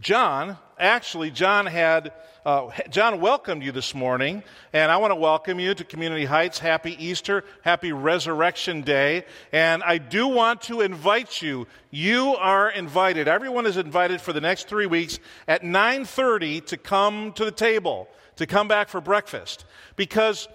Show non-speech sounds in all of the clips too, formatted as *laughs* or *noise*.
John, actually, John had, uh, John welcomed you this morning, and I want to welcome you to Community Heights. Happy Easter, happy Resurrection Day, and I do want to invite you. You are invited. Everyone is invited for the next three weeks at 9:30 to come to the table, to come back for breakfast, because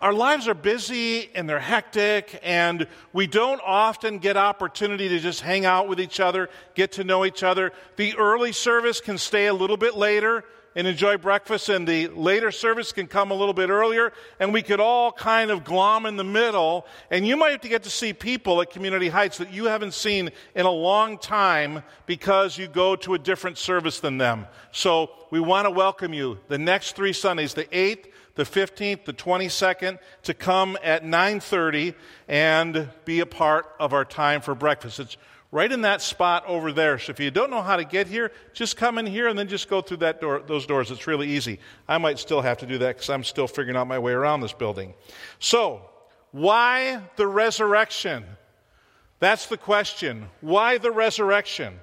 our lives are busy and they're hectic, and we don't often get opportunity to just hang out with each other, get to know each other. The early service can stay a little bit later and enjoy breakfast, and the later service can come a little bit earlier, and we could all kind of glom in the middle. And you might have to get to see people at Community Heights that you haven't seen in a long time because you go to a different service than them. So we want to welcome you the next three Sundays, the 8th, the 15th, the 22nd to come at 9:30 and be a part of our time for breakfast. It's right in that spot over there. So if you don't know how to get here, just come in here and then just go through that door, those doors. It's really easy. I might still have to do that because I'm still figuring out my way around this building. So, why the resurrection? That's the question. Why the resurrection?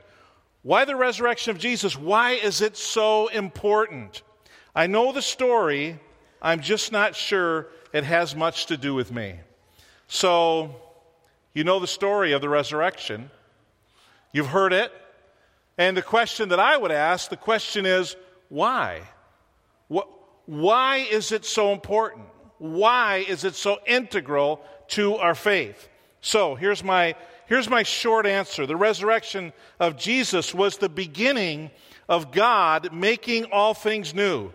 Why the resurrection of Jesus? Why is it so important? I know the story, I'm just not sure it has much to do with me. So, you know the story of the resurrection. You've heard it. And the question that I would ask, the question is, why? Why is it so important? Why is it so integral to our faith? So, here's my, here's my short answer. The resurrection of Jesus was the beginning of God making all things new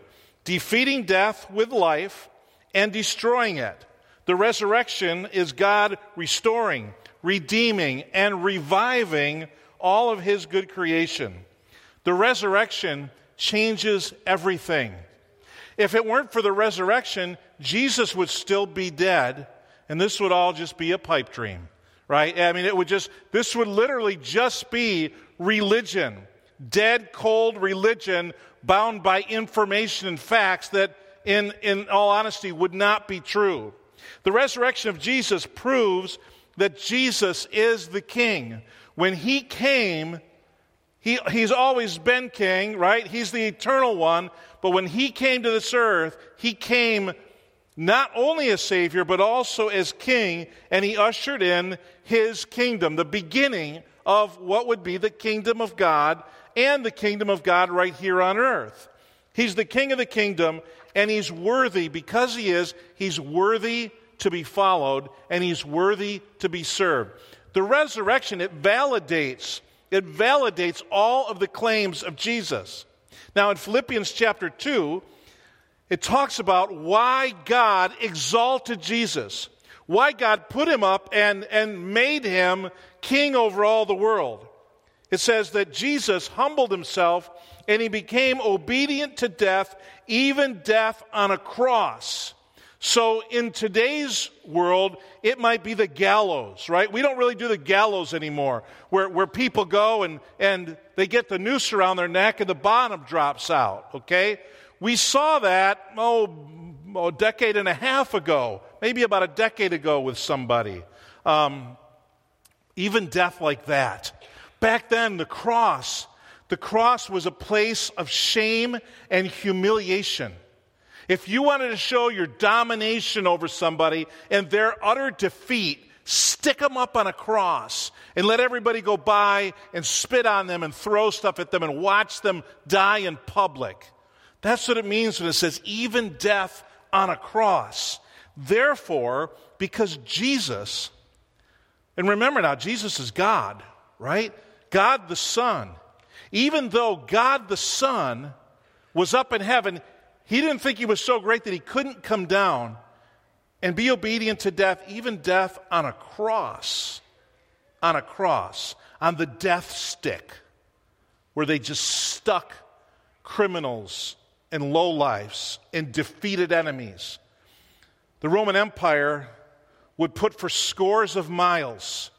defeating death with life and destroying it. The resurrection is God restoring, redeeming, and reviving all of His good creation. The resurrection changes everything. If it weren't for the resurrection, Jesus would still be dead, and this would all just be a pipe dream, right? I mean, it would just, this would literally just be religion, dead, cold religion bound by information and facts that, in, in all honesty, would not be true. The resurrection of Jesus proves that Jesus is the king. When he came, he, he's always been king, right? He's the eternal one. But when he came to this earth, he came not only as Savior, but also as King, and he ushered in his kingdom, the beginning of what would be the kingdom of God and the kingdom of God right here on earth. He's the king of the kingdom, and he's worthy, because he is, he's worthy to be followed, and he's worthy to be served. The resurrection, it validates, it validates all of the claims of Jesus. Now, in Philippians chapter 2, it talks about why God exalted Jesus, why God put him up and, and made him king over all the world. It says that Jesus humbled himself and he became obedient to death, even death on a cross. So in today's world, it might be the gallows, right? We don't really do the gallows anymore, where, where people go and, and they get the noose around their neck and the bottom drops out, okay? We saw that, oh, a decade and a half ago, maybe about a decade ago with somebody. Um, even death like that. Back then, the cross, the cross was a place of shame and humiliation. If you wanted to show your domination over somebody and their utter defeat, stick them up on a cross and let everybody go by and spit on them and throw stuff at them and watch them die in public. That's what it means when it says even death on a cross. Therefore, because Jesus, and remember now, Jesus is God, right? God the Son, even though God the Son was up in heaven, he didn't think he was so great that he couldn't come down and be obedient to death, even death on a cross. On a cross, on the death stick, where they just stuck criminals and lowlifes and defeated enemies. The Roman Empire would put for scores of miles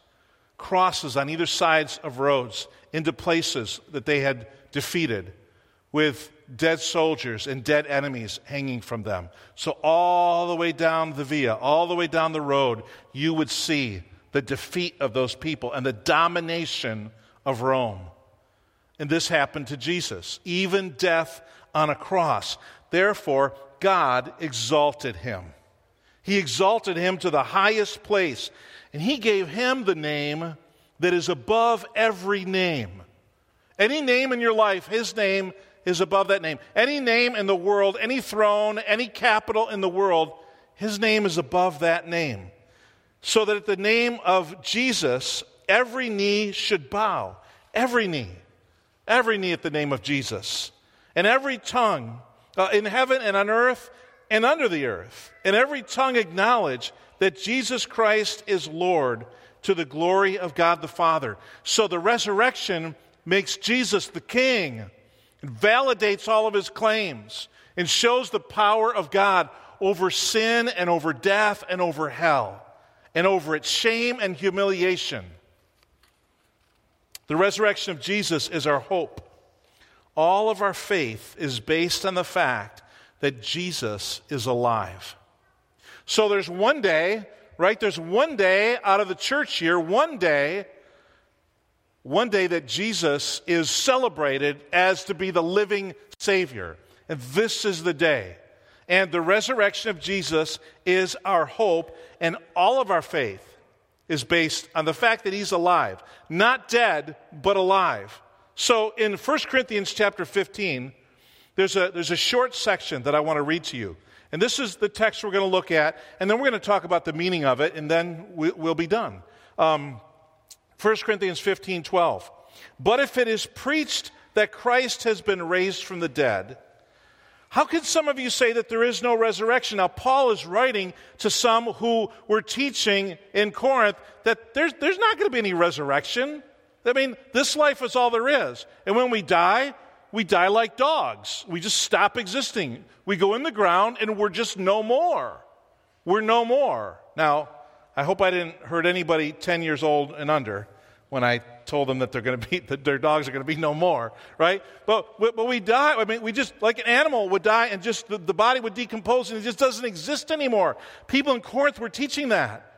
crosses on either sides of roads into places that they had defeated with dead soldiers and dead enemies hanging from them. So, all the way down the via, all the way down the road, you would see the defeat of those people and the domination of Rome. And this happened to Jesus, even death on a cross. Therefore, God exalted him. He exalted him to the highest place, and he gave him the name that is above every name. Any name in your life, his name is above that name. Any name in the world, any throne, any capital in the world, his name is above that name. So that at the name of Jesus, every knee should bow. Every knee. Every knee at the name of Jesus. And every tongue uh, in heaven and on earth and under the earth. And every tongue acknowledge that Jesus Christ is Lord to the glory of God the Father. So the resurrection makes Jesus the King and validates all of his claims and shows the power of God over sin and over death and over hell and over its shame and humiliation. The resurrection of Jesus is our hope. All of our faith is based on the fact that Jesus is alive. So there's one day, right? There's one day out of the church year, one day, one day that Jesus is celebrated as to be the living Savior. And this is the day. And the resurrection of Jesus is our hope, and all of our faith is based on the fact that he's alive, not dead, but alive. So in 1 Corinthians chapter 15, there's a, there's a short section that I want to read to you. And this is the text we're going to look at, and then we're going to talk about the meaning of it, and then we, will be done. Um, 1 Corinthians 15 12. But if it is preached that Christ has been raised from the dead, how can some of you say that there is no resurrection? Now, Paul is writing to some who were teaching in Corinth that there's, there's not going to be any resurrection. I mean, this life is all there is. And when we die, we die like dogs. We just stop existing. We go in the ground and we're just no more. We're no more. Now, I hope I didn't hurt anybody 10 years old and under when I told them that they're going to be *laughs* that their dogs are going to be no more, right? But but we die. I mean, we just like an animal would die and just the, the body would decompose and it just doesn't exist anymore. People in Corinth were teaching that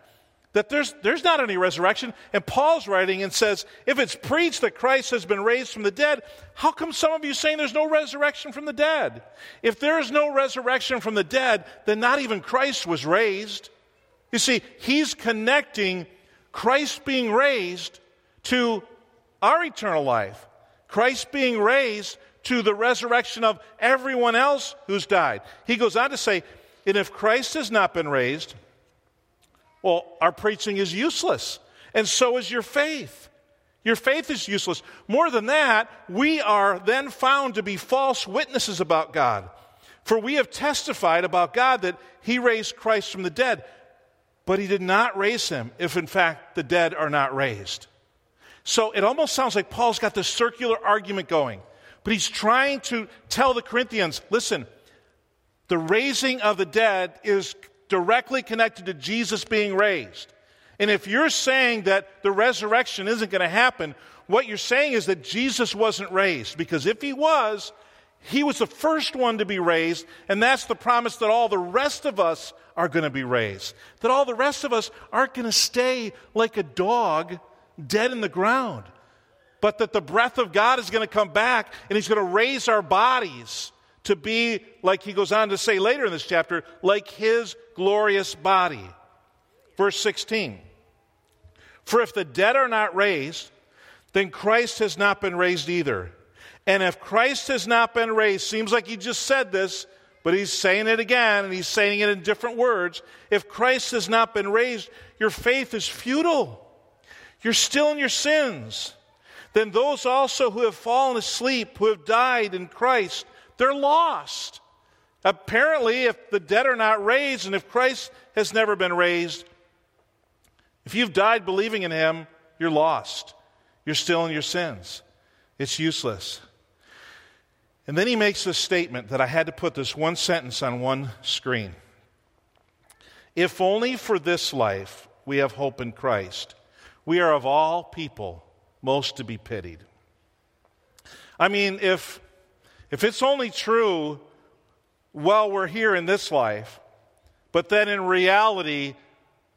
that there's, there's not any resurrection. And Paul's writing and says, if it's preached that Christ has been raised from the dead, how come some of you saying there's no resurrection from the dead? If there is no resurrection from the dead, then not even Christ was raised. You see, he's connecting Christ being raised to our eternal life, Christ being raised to the resurrection of everyone else who's died. He goes on to say, and if Christ has not been raised, well, our preaching is useless, and so is your faith. Your faith is useless. More than that, we are then found to be false witnesses about God. For we have testified about God that He raised Christ from the dead, but He did not raise Him if, in fact, the dead are not raised. So it almost sounds like Paul's got this circular argument going, but he's trying to tell the Corinthians listen, the raising of the dead is directly connected to Jesus being raised. And if you're saying that the resurrection isn't going to happen, what you're saying is that Jesus wasn't raised. Because if he was, he was the first one to be raised, and that's the promise that all the rest of us are going to be raised. That all the rest of us aren't going to stay like a dog dead in the ground, but that the breath of God is going to come back and he's going to raise our bodies to be, like he goes on to say later in this chapter, like his glorious body. Verse 16 For if the dead are not raised, then Christ has not been raised either. And if Christ has not been raised, seems like he just said this, but he's saying it again, and he's saying it in different words. If Christ has not been raised, your faith is futile. You're still in your sins. Then those also who have fallen asleep, who have died in Christ, they're lost. Apparently, if the dead are not raised and if Christ has never been raised, if you've died believing in him, you're lost. You're still in your sins. It's useless. And then he makes this statement that I had to put this one sentence on one screen. If only for this life we have hope in Christ, we are of all people most to be pitied. I mean, if if it's only true while we're here in this life, but then in reality,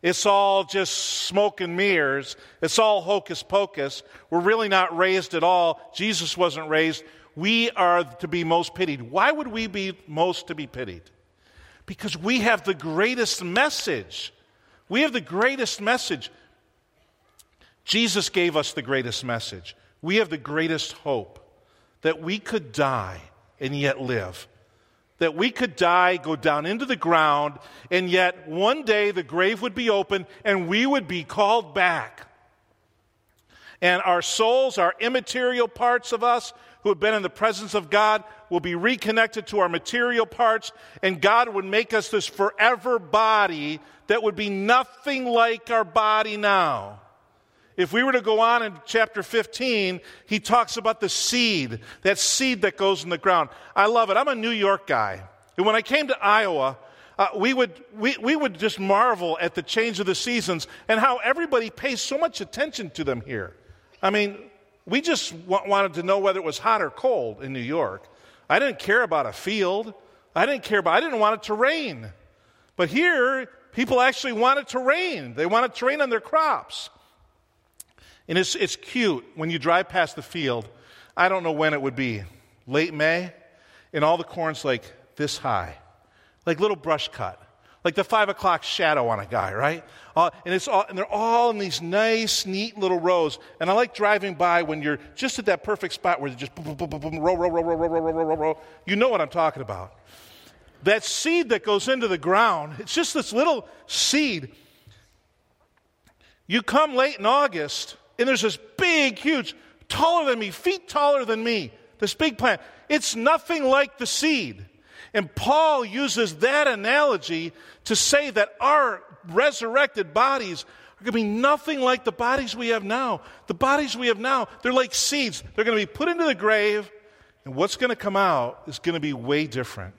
it's all just smoke and mirrors, it's all hocus pocus, we're really not raised at all, Jesus wasn't raised, we are to be most pitied. Why would we be most to be pitied? Because we have the greatest message. We have the greatest message. Jesus gave us the greatest message. We have the greatest hope that we could die and yet live. That we could die, go down into the ground, and yet one day the grave would be open and we would be called back. And our souls, our immaterial parts of us who have been in the presence of God, will be reconnected to our material parts, and God would make us this forever body that would be nothing like our body now. If we were to go on in chapter 15, he talks about the seed, that seed that goes in the ground. I love it. I'm a New York guy. And when I came to Iowa, uh, we, would, we, we would just marvel at the change of the seasons and how everybody pays so much attention to them here. I mean, we just w- wanted to know whether it was hot or cold in New York. I didn't care about a field. I didn't care about, I didn't want it to rain. But here, people actually want it to rain. They want it to rain on their crops. And it's, it's cute when you drive past the field. I don't know when it would be, late May, and all the corn's like this high, like little brush cut, like the five o'clock shadow on a guy, right? Uh, and, it's all, and they're all in these nice, neat little rows. And I like driving by when you're just at that perfect spot where they just boom, boom, boom, boom, row, row, row, row, row, row, row, row, row. You know what I'm talking about. That seed that goes into the ground, it's just this little seed. You come late in August, and there's this big, huge, taller than me, feet taller than me, this big plant. It's nothing like the seed. And Paul uses that analogy to say that our resurrected bodies are going to be nothing like the bodies we have now. The bodies we have now, they're like seeds. They're going to be put into the grave, and what's going to come out is going to be way different.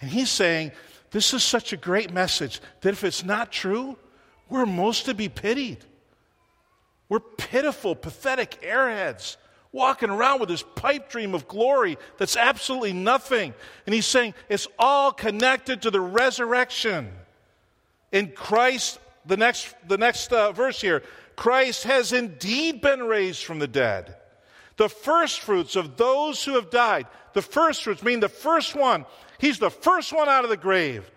And he's saying, This is such a great message that if it's not true, we're most to be pitied. We're pitiful, pathetic airheads walking around with this pipe dream of glory that's absolutely nothing. And he's saying it's all connected to the resurrection. In Christ, the next, the next uh, verse here, Christ has indeed been raised from the dead. The first fruits of those who have died. The first fruits mean the first one. He's the first one out of the grave.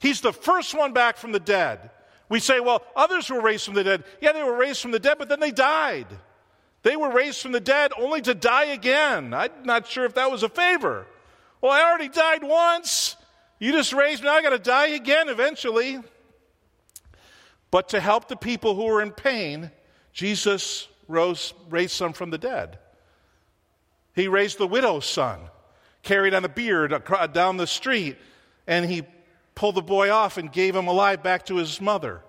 He's the first one back from the dead. We say, well, others were raised from the dead. Yeah, they were raised from the dead, but then they died. They were raised from the dead only to die again. I'm not sure if that was a favor. Well, I already died once. You just raised me, I got to die again eventually. But to help the people who were in pain, Jesus rose, raised some from the dead. He raised the widow's son, carried on a bier down the street, and he pulled the boy off and gave him alive back to his mother.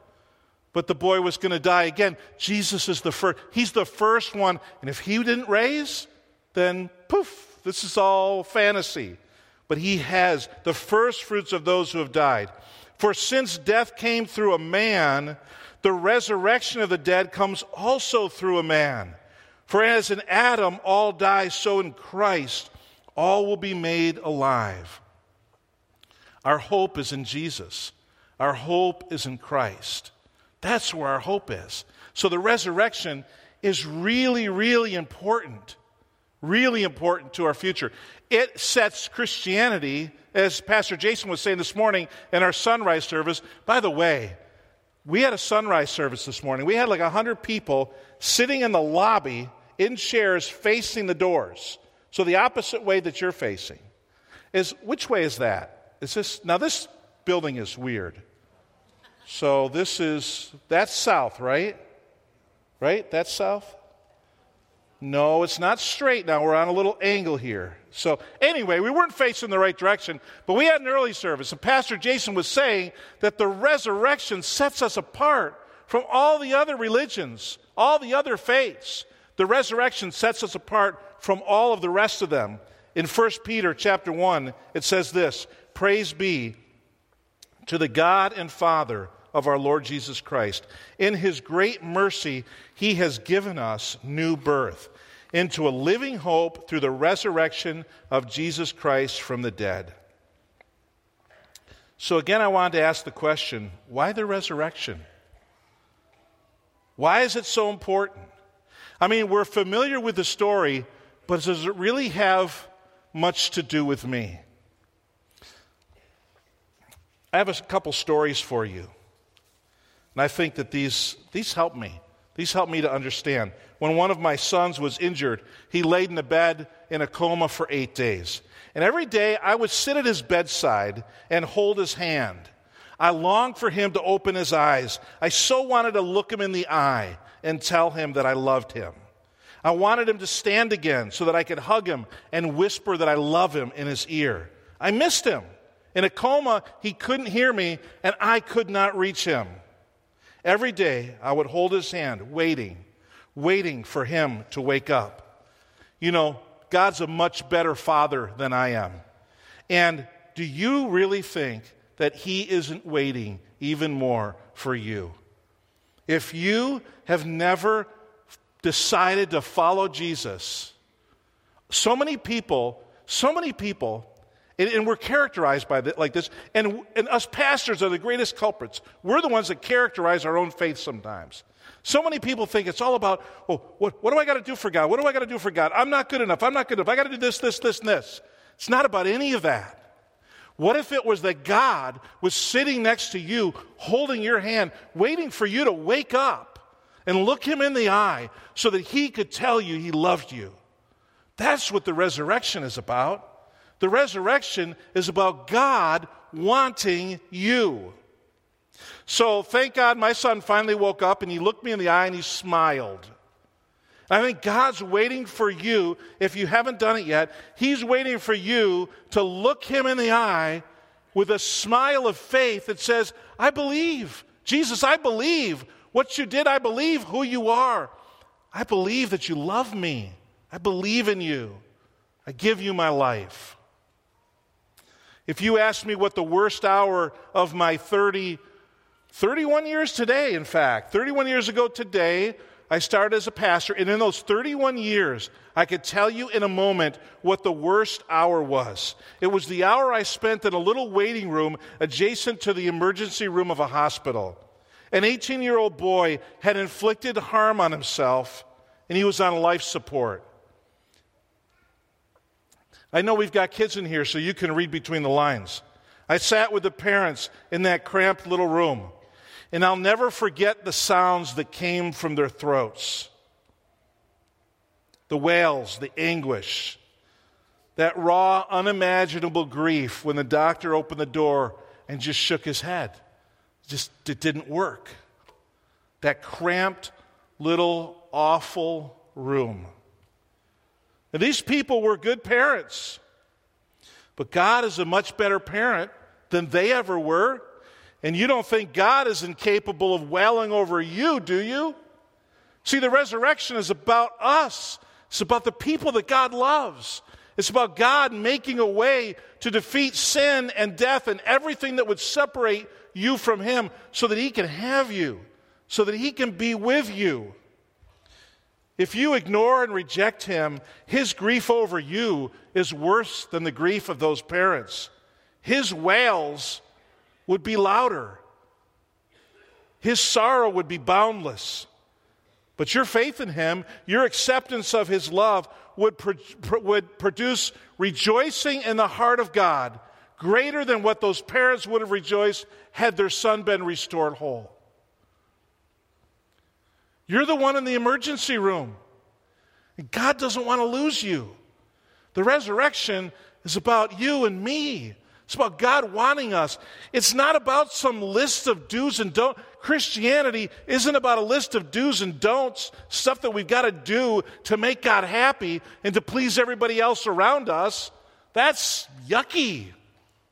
But the boy was going to die again. Jesus is the first. He's the first one. And if he didn't raise, then poof, this is all fantasy. But he has the first fruits of those who have died. For since death came through a man, the resurrection of the dead comes also through a man. For as in Adam all die, so in Christ all will be made alive. Our hope is in Jesus. Our hope is in Christ. That's where our hope is. So the resurrection is really, really important. Really important to our future. It sets Christianity, as Pastor Jason was saying this morning in our sunrise service. By the way, we had a sunrise service this morning. We had like 100 people sitting in the lobby in chairs facing the doors. So the opposite way that you're facing is which way is that? Is this now this building is weird. So this is that's south, right? Right? That's south? No, it's not straight now. We're on a little angle here. So, anyway, we weren't facing the right direction, but we had an early service, and Pastor Jason was saying that the resurrection sets us apart from all the other religions, all the other faiths. The resurrection sets us apart from all of the rest of them. In 1 Peter chapter 1, it says this Praise be to the God and Father of our Lord Jesus Christ. In his great mercy, he has given us new birth into a living hope through the resurrection of Jesus Christ from the dead. So, again, I wanted to ask the question why the resurrection? Why is it so important? I mean, we're familiar with the story, but does it really have much to do with me? I have a couple stories for you. And I think that these, these help me. These help me to understand. When one of my sons was injured, he laid in a bed in a coma for eight days. And every day I would sit at his bedside and hold his hand. I longed for him to open his eyes. I so wanted to look him in the eye and tell him that I loved him. I wanted him to stand again so that I could hug him and whisper that I love him in his ear. I missed him. In a coma, he couldn't hear me, and I could not reach him. Every day, I would hold his hand, waiting, waiting for him to wake up. You know, God's a much better father than I am. And do you really think that he isn't waiting even more for you? If you have never decided to follow Jesus, so many people, so many people and, and, we're characterized by that like this. And, and us pastors are the greatest culprits. We're the ones that characterize our own faith sometimes. So many people think it's all about, oh, what, what do I got to do for God? What do I got to do for God? I'm not good enough. I'm not good enough. I got to do this, this, this, and this. It's not about any of that. What if it was that God was sitting next to you, holding your hand, waiting for you to wake up and look him in the eye so that he could tell you he loved you? That's what the resurrection is about. The resurrection is about God wanting you. So thank God my son finally woke up and he looked me in the eye and he smiled. I think God's waiting for you, if you haven't done it yet, He's waiting for you to look Him in the eye with a smile of faith that says, I believe. Jesus, I believe. What you did, I believe who you are. I believe that you love me. I believe in you. I give you my life. If you ask me what the worst hour of my 30, 31 years today, in fact, 31 years ago today, I started as a pastor, and in those 31 years, I could tell you in a moment what the worst hour was. It was the hour I spent in a little waiting room adjacent to the emergency room of a hospital. An 18 year old boy had inflicted harm on himself, and he was on life support. I know we've got kids in here, so you can read between the lines. I sat with the parents in that cramped little room, and I'll never forget the sounds that came from their throats the wails, the anguish, that raw, unimaginable grief when the doctor opened the door and just shook his head. Just, it didn't work. That cramped, little, awful room. And these people were good parents. But God is a much better parent than they ever were. And you don't think God is incapable of wailing over you, do you? See, the resurrection is about us, it's about the people that God loves. It's about God making a way to defeat sin and death and everything that would separate you from Him so that He can have you, so that He can be with you. If you ignore and reject him, his grief over you is worse than the grief of those parents. His wails would be louder, his sorrow would be boundless. But your faith in him, your acceptance of his love, would, pro- would produce rejoicing in the heart of God greater than what those parents would have rejoiced had their son been restored whole. You're the one in the emergency room. And God doesn't want to lose you. The resurrection is about you and me. It's about God wanting us. It's not about some list of do's and don'ts. Christianity isn't about a list of do's and don'ts, stuff that we've got to do to make God happy and to please everybody else around us. That's yucky.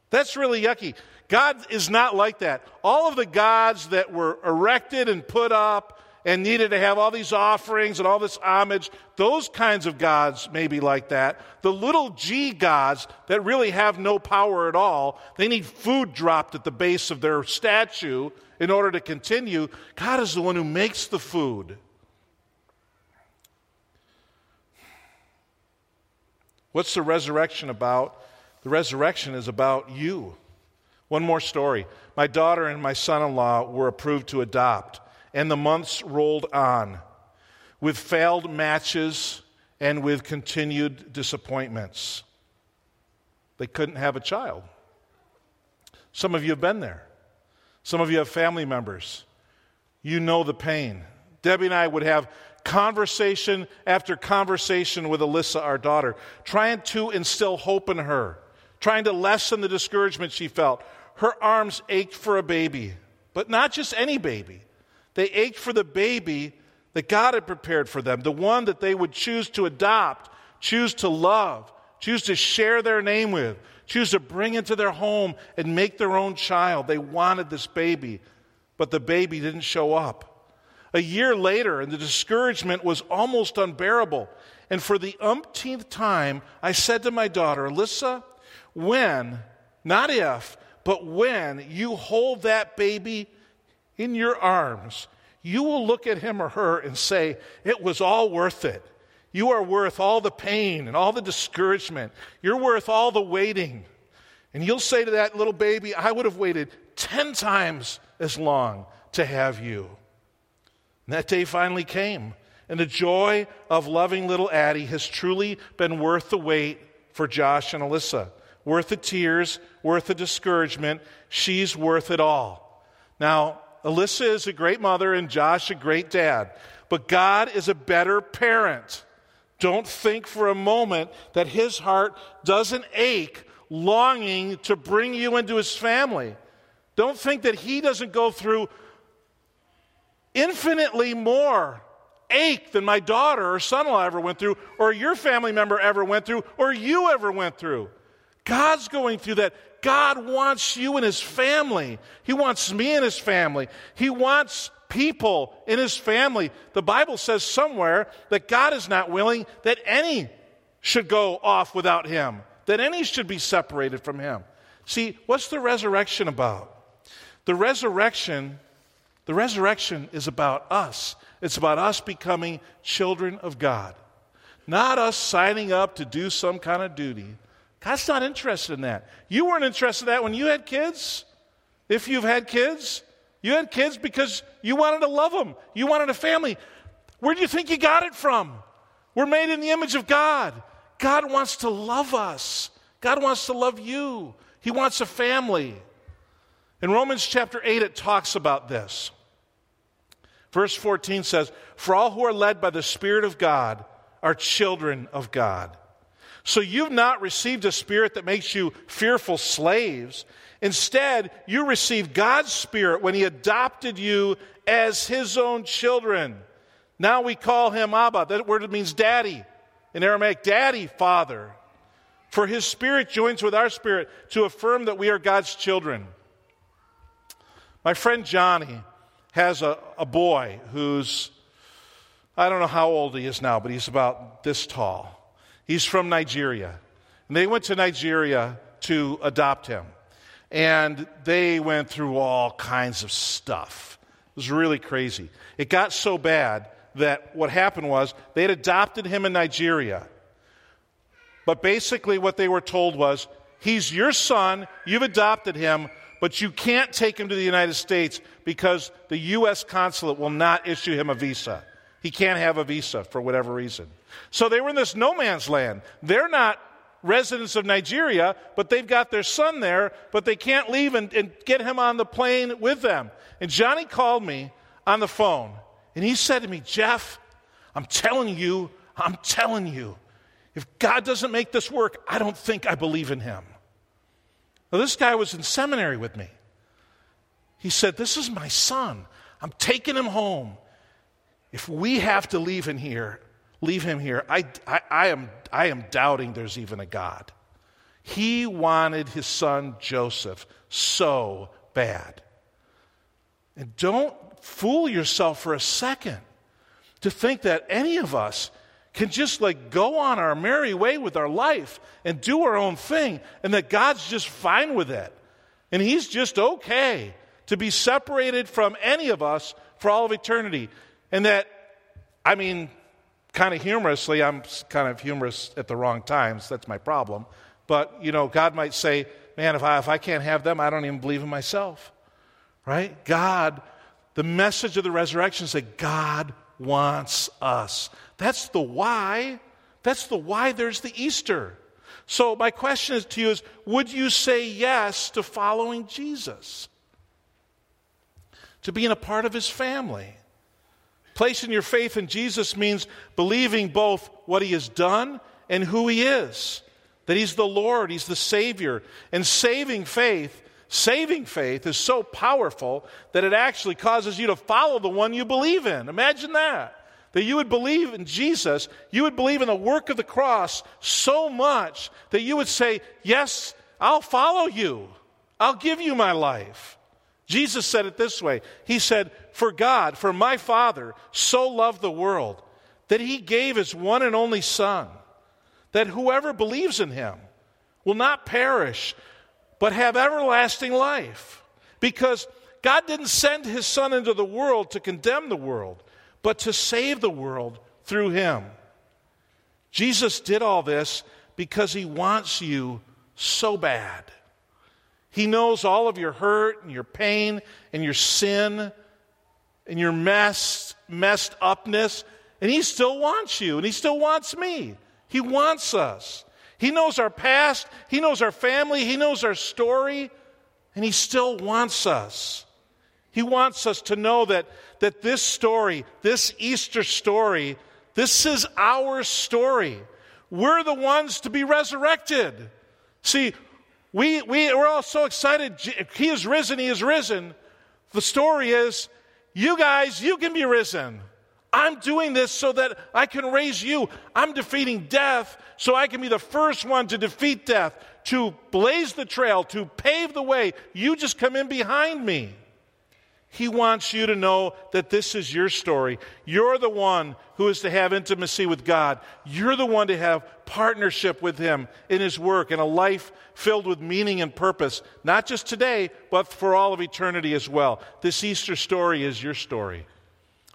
That's really yucky. God is not like that. All of the gods that were erected and put up and needed to have all these offerings and all this homage. Those kinds of gods may be like that. The little g gods that really have no power at all, they need food dropped at the base of their statue in order to continue. God is the one who makes the food. What's the resurrection about? The resurrection is about you. One more story. My daughter and my son in law were approved to adopt. And the months rolled on with failed matches and with continued disappointments. They couldn't have a child. Some of you have been there. Some of you have family members. You know the pain. Debbie and I would have conversation after conversation with Alyssa, our daughter, trying to instill hope in her, trying to lessen the discouragement she felt. Her arms ached for a baby, but not just any baby. They ached for the baby that God had prepared for them, the one that they would choose to adopt, choose to love, choose to share their name with, choose to bring into their home and make their own child. They wanted this baby, but the baby didn't show up. A year later, and the discouragement was almost unbearable. And for the umpteenth time, I said to my daughter, Alyssa, when, not if, but when you hold that baby in your arms, you will look at him or her and say, It was all worth it. You are worth all the pain and all the discouragement. You're worth all the waiting. And you'll say to that little baby, I would have waited 10 times as long to have you. And that day finally came. And the joy of loving little Addie has truly been worth the wait for Josh and Alyssa. Worth the tears, worth the discouragement. She's worth it all. Now, Alyssa is a great mother and Josh a great dad. But God is a better parent. Don't think for a moment that his heart doesn't ache longing to bring you into his family. Don't think that he doesn't go through infinitely more ache than my daughter or son in law ever went through, or your family member ever went through, or you ever went through. God's going through that. God wants you and his family. He wants me and his family. He wants people in his family. The Bible says somewhere that God is not willing that any should go off without him, that any should be separated from him. See, what's the resurrection about? The resurrection the resurrection is about us. It's about us becoming children of God, not us signing up to do some kind of duty. God's not interested in that. You weren't interested in that when you had kids. If you've had kids, you had kids because you wanted to love them, you wanted a family. Where do you think you got it from? We're made in the image of God. God wants to love us, God wants to love you. He wants a family. In Romans chapter 8, it talks about this. Verse 14 says, For all who are led by the Spirit of God are children of God. So you've not received a spirit that makes you fearful slaves. Instead, you received God's Spirit when He adopted you as His own children. Now we call Him Abba. That word means daddy. In Aramaic, daddy, father. For His Spirit joins with our spirit to affirm that we are God's children. My friend Johnny has a, a boy who's, I don't know how old he is now, but he's about this tall. He's from Nigeria. And they went to Nigeria to adopt him. And they went through all kinds of stuff. It was really crazy. It got so bad that what happened was they had adopted him in Nigeria. But basically, what they were told was, He's your son, you've adopted him, but you can't take him to the United States because the U.S. consulate will not issue him a visa. He can't have a visa for whatever reason. So they were in this no man's land. They're not residents of Nigeria, but they've got their son there, but they can't leave and, and get him on the plane with them. And Johnny called me on the phone, and he said to me, Jeff, I'm telling you, I'm telling you, if God doesn't make this work, I don't think I believe in him. Now, this guy was in seminary with me. He said, This is my son. I'm taking him home. If we have to leave him here, leave him here, I, I, I, am, I am doubting there's even a God. He wanted his son Joseph so bad. And don't fool yourself for a second to think that any of us can just like go on our merry way with our life and do our own thing, and that God's just fine with it. And He's just okay to be separated from any of us for all of eternity. And that, I mean, kind of humorously, I'm kind of humorous at the wrong times. That's my problem. But, you know, God might say, man, if I, if I can't have them, I don't even believe in myself. Right? God the message of the resurrection is that God wants us. That's the why. That's the why there's the Easter. So, my question is to you is would you say yes to following Jesus? To being a part of his family? Placing your faith in Jesus means believing both what he has done and who he is. That he's the Lord, he's the Savior. And saving faith, saving faith is so powerful that it actually causes you to follow the one you believe in. Imagine that. That you would believe in Jesus, you would believe in the work of the cross so much that you would say, Yes, I'll follow you. I'll give you my life. Jesus said it this way He said, For God, for my Father, so loved the world that he gave his one and only Son, that whoever believes in him will not perish, but have everlasting life. Because God didn't send his Son into the world to condemn the world, but to save the world through him. Jesus did all this because he wants you so bad. He knows all of your hurt and your pain and your sin and your mess, messed upness, and he still wants you and he still wants me. He wants us. He knows our past, he knows our family, he knows our story, and he still wants us. He wants us to know that, that this story, this Easter story, this is our story. We're the ones to be resurrected. See, we, we, we're all so excited. He is risen, He is risen. The story is, you guys, you can be risen. I'm doing this so that I can raise you. I'm defeating death so I can be the first one to defeat death, to blaze the trail, to pave the way. You just come in behind me. He wants you to know that this is your story. You're the one who is to have intimacy with God. You're the one to have partnership with Him in His work and a life filled with meaning and purpose, not just today, but for all of eternity as well. This Easter story is your story.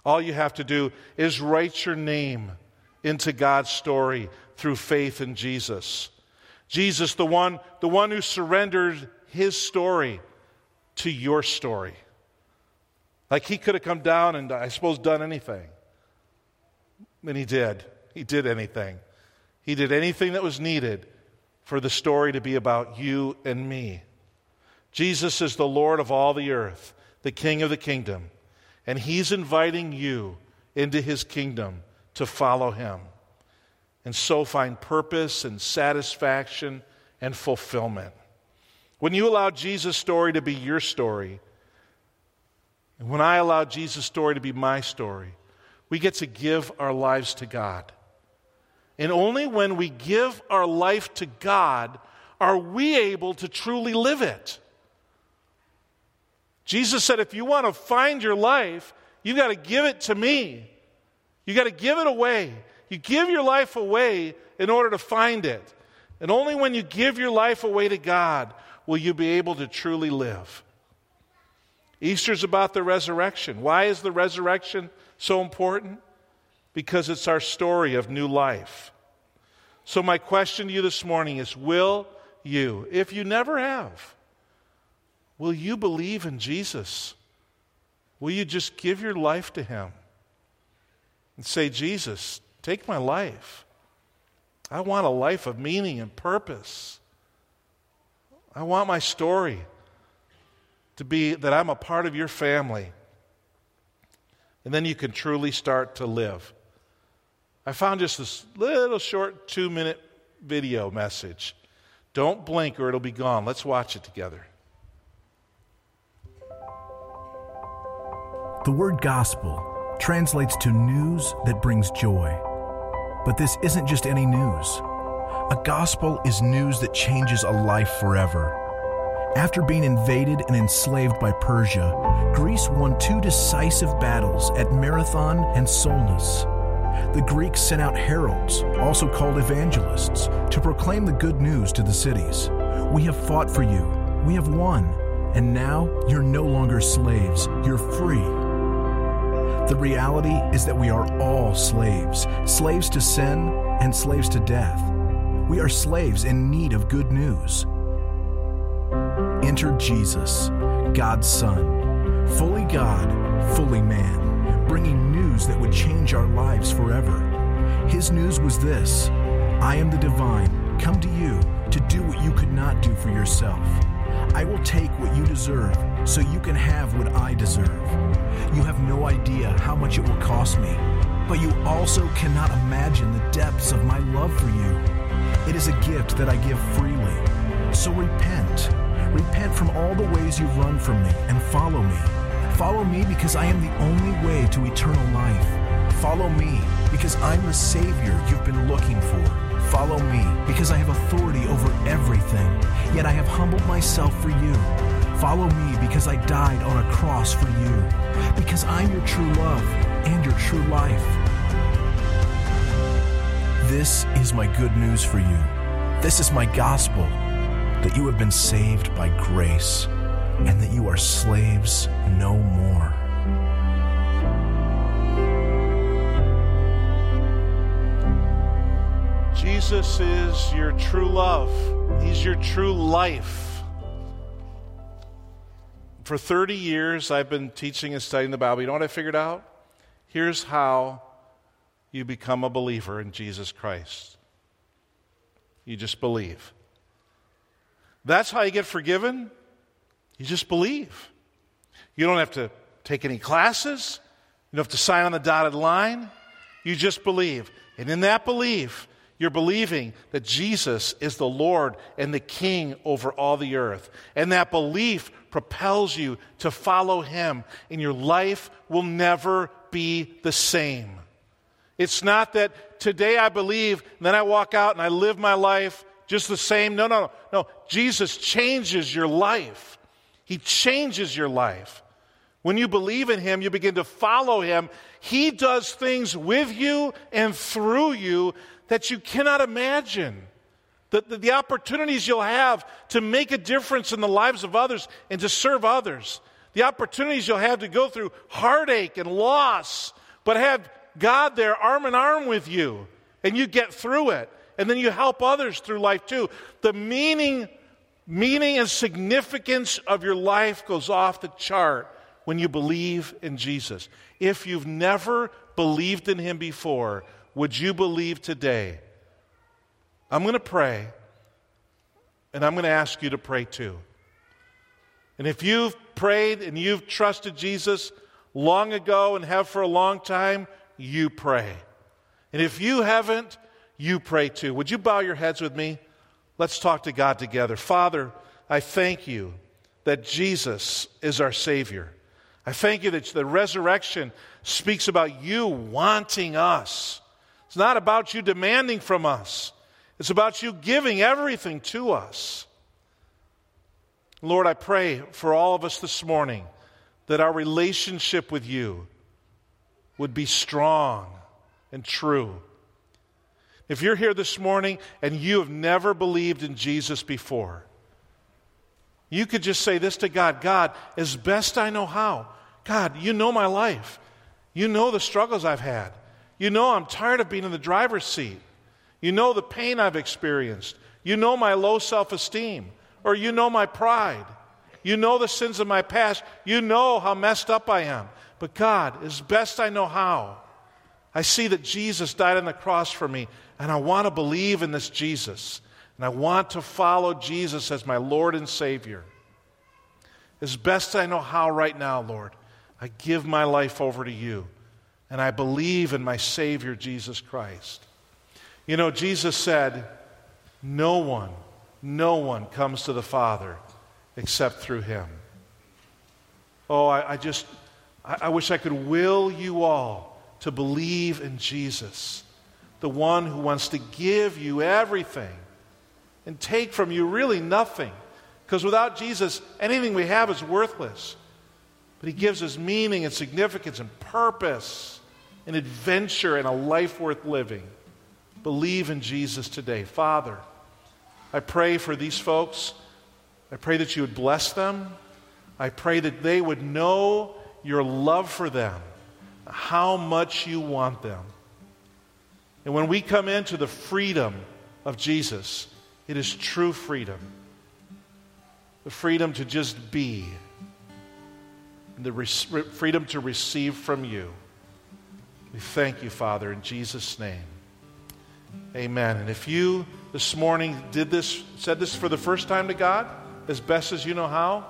All you have to do is write your name into God's story through faith in Jesus. Jesus, the one, the one who surrendered His story to your story. Like he could have come down and, I suppose, done anything. And he did. He did anything. He did anything that was needed for the story to be about you and me. Jesus is the Lord of all the earth, the King of the kingdom, and he's inviting you into his kingdom to follow him and so find purpose and satisfaction and fulfillment. When you allow Jesus' story to be your story, and when I allow Jesus' story to be my story, we get to give our lives to God. And only when we give our life to God are we able to truly live it. Jesus said, if you want to find your life, you've got to give it to me. You've got to give it away. You give your life away in order to find it. And only when you give your life away to God will you be able to truly live. Easter's about the resurrection. Why is the resurrection so important? Because it's our story of new life. So, my question to you this morning is Will you, if you never have, will you believe in Jesus? Will you just give your life to Him and say, Jesus, take my life? I want a life of meaning and purpose. I want my story to be that I'm a part of your family. And then you can truly start to live. I found just this little short two minute video message. Don't blink or it'll be gone. Let's watch it together. The word gospel translates to news that brings joy. But this isn't just any news. A gospel is news that changes a life forever. After being invaded and enslaved by Persia, Greece won two decisive battles at Marathon and Salamis. The Greeks sent out heralds, also called evangelists, to proclaim the good news to the cities. We have fought for you, we have won, and now you're no longer slaves, you're free. The reality is that we are all slaves slaves to sin and slaves to death. We are slaves in need of good news. Enter Jesus, God's Son, fully God, fully man, bringing news that would change our lives forever. His news was this I am the divine, come to you to do what you could not do for yourself. I will take what you deserve so you can have what I deserve. You have no idea how much it will cost me, but you also cannot imagine the depths of my love for you. It is a gift that I give freely. So repent. Repent from all the ways you've run from me and follow me. Follow me because I am the only way to eternal life. Follow me because I'm the Savior you've been looking for. Follow me because I have authority over everything, yet I have humbled myself for you. Follow me because I died on a cross for you, because I'm your true love and your true life. This is my good news for you. This is my gospel that you have been saved by grace and that you are slaves no more. Jesus is your true love, He's your true life. For 30 years, I've been teaching and studying the Bible. You know what I figured out? Here's how you become a believer in Jesus Christ you just believe. That's how you get forgiven. You just believe. You don't have to take any classes, you don't have to sign on the dotted line. You just believe. And in that belief, you're believing that Jesus is the Lord and the King over all the earth. And that belief propels you to follow Him, and your life will never be the same. It's not that today I believe, and then I walk out and I live my life just the same. No, no, no. No. Jesus changes your life. He changes your life. When you believe in Him, you begin to follow Him. He does things with you and through you that you cannot imagine. The, the, the, opportunities you'll have to make a difference in the lives of others and to serve others. The opportunities you'll have to go through heartache and loss, but have God there arm in arm with you and you get through it. And then you help others through life too. The meaning, meaning and significance of your life goes off the chart when you believe in Jesus. If you've never believed in Him before, would you believe today? I'm going to pray, and I'm going to ask you to pray too. And if you've prayed and you've trusted Jesus long ago and have for a long time, you pray. And if you haven't, you pray too. Would you bow your heads with me? Let's talk to God together. Father, I thank you that Jesus is our Savior. I thank you that the resurrection speaks about you wanting us it's not about you demanding from us, it's about you giving everything to us. Lord, I pray for all of us this morning that our relationship with you would be strong and true. If you're here this morning and you have never believed in Jesus before, you could just say this to God God, as best I know how, God, you know my life. You know the struggles I've had. You know I'm tired of being in the driver's seat. You know the pain I've experienced. You know my low self esteem. Or you know my pride. You know the sins of my past. You know how messed up I am. But God, as best I know how, I see that Jesus died on the cross for me, and I want to believe in this Jesus. And I want to follow Jesus as my Lord and Savior. As best I know how right now, Lord, I give my life over to you and I believe in my Savior, Jesus Christ. You know, Jesus said, No one, no one comes to the Father except through Him. Oh, I, I just, I, I wish I could will you all to believe in Jesus, the one who wants to give you everything and take from you really nothing. Because without Jesus, anything we have is worthless. But He gives us meaning and significance and purpose an adventure and a life worth living. Believe in Jesus today. Father, I pray for these folks. I pray that you would bless them. I pray that they would know your love for them, how much you want them. And when we come into the freedom of Jesus, it is true freedom. The freedom to just be. and the freedom to receive from you. We thank you, Father, in Jesus' name. Amen. And if you this morning did this, said this for the first time to God, as best as you know how,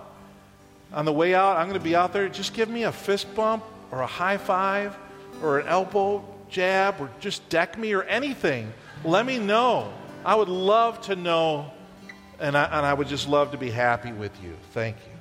on the way out, I'm going to be out there. Just give me a fist bump or a high five or an elbow jab or just deck me or anything. Let me know. I would love to know, and I, and I would just love to be happy with you. Thank you.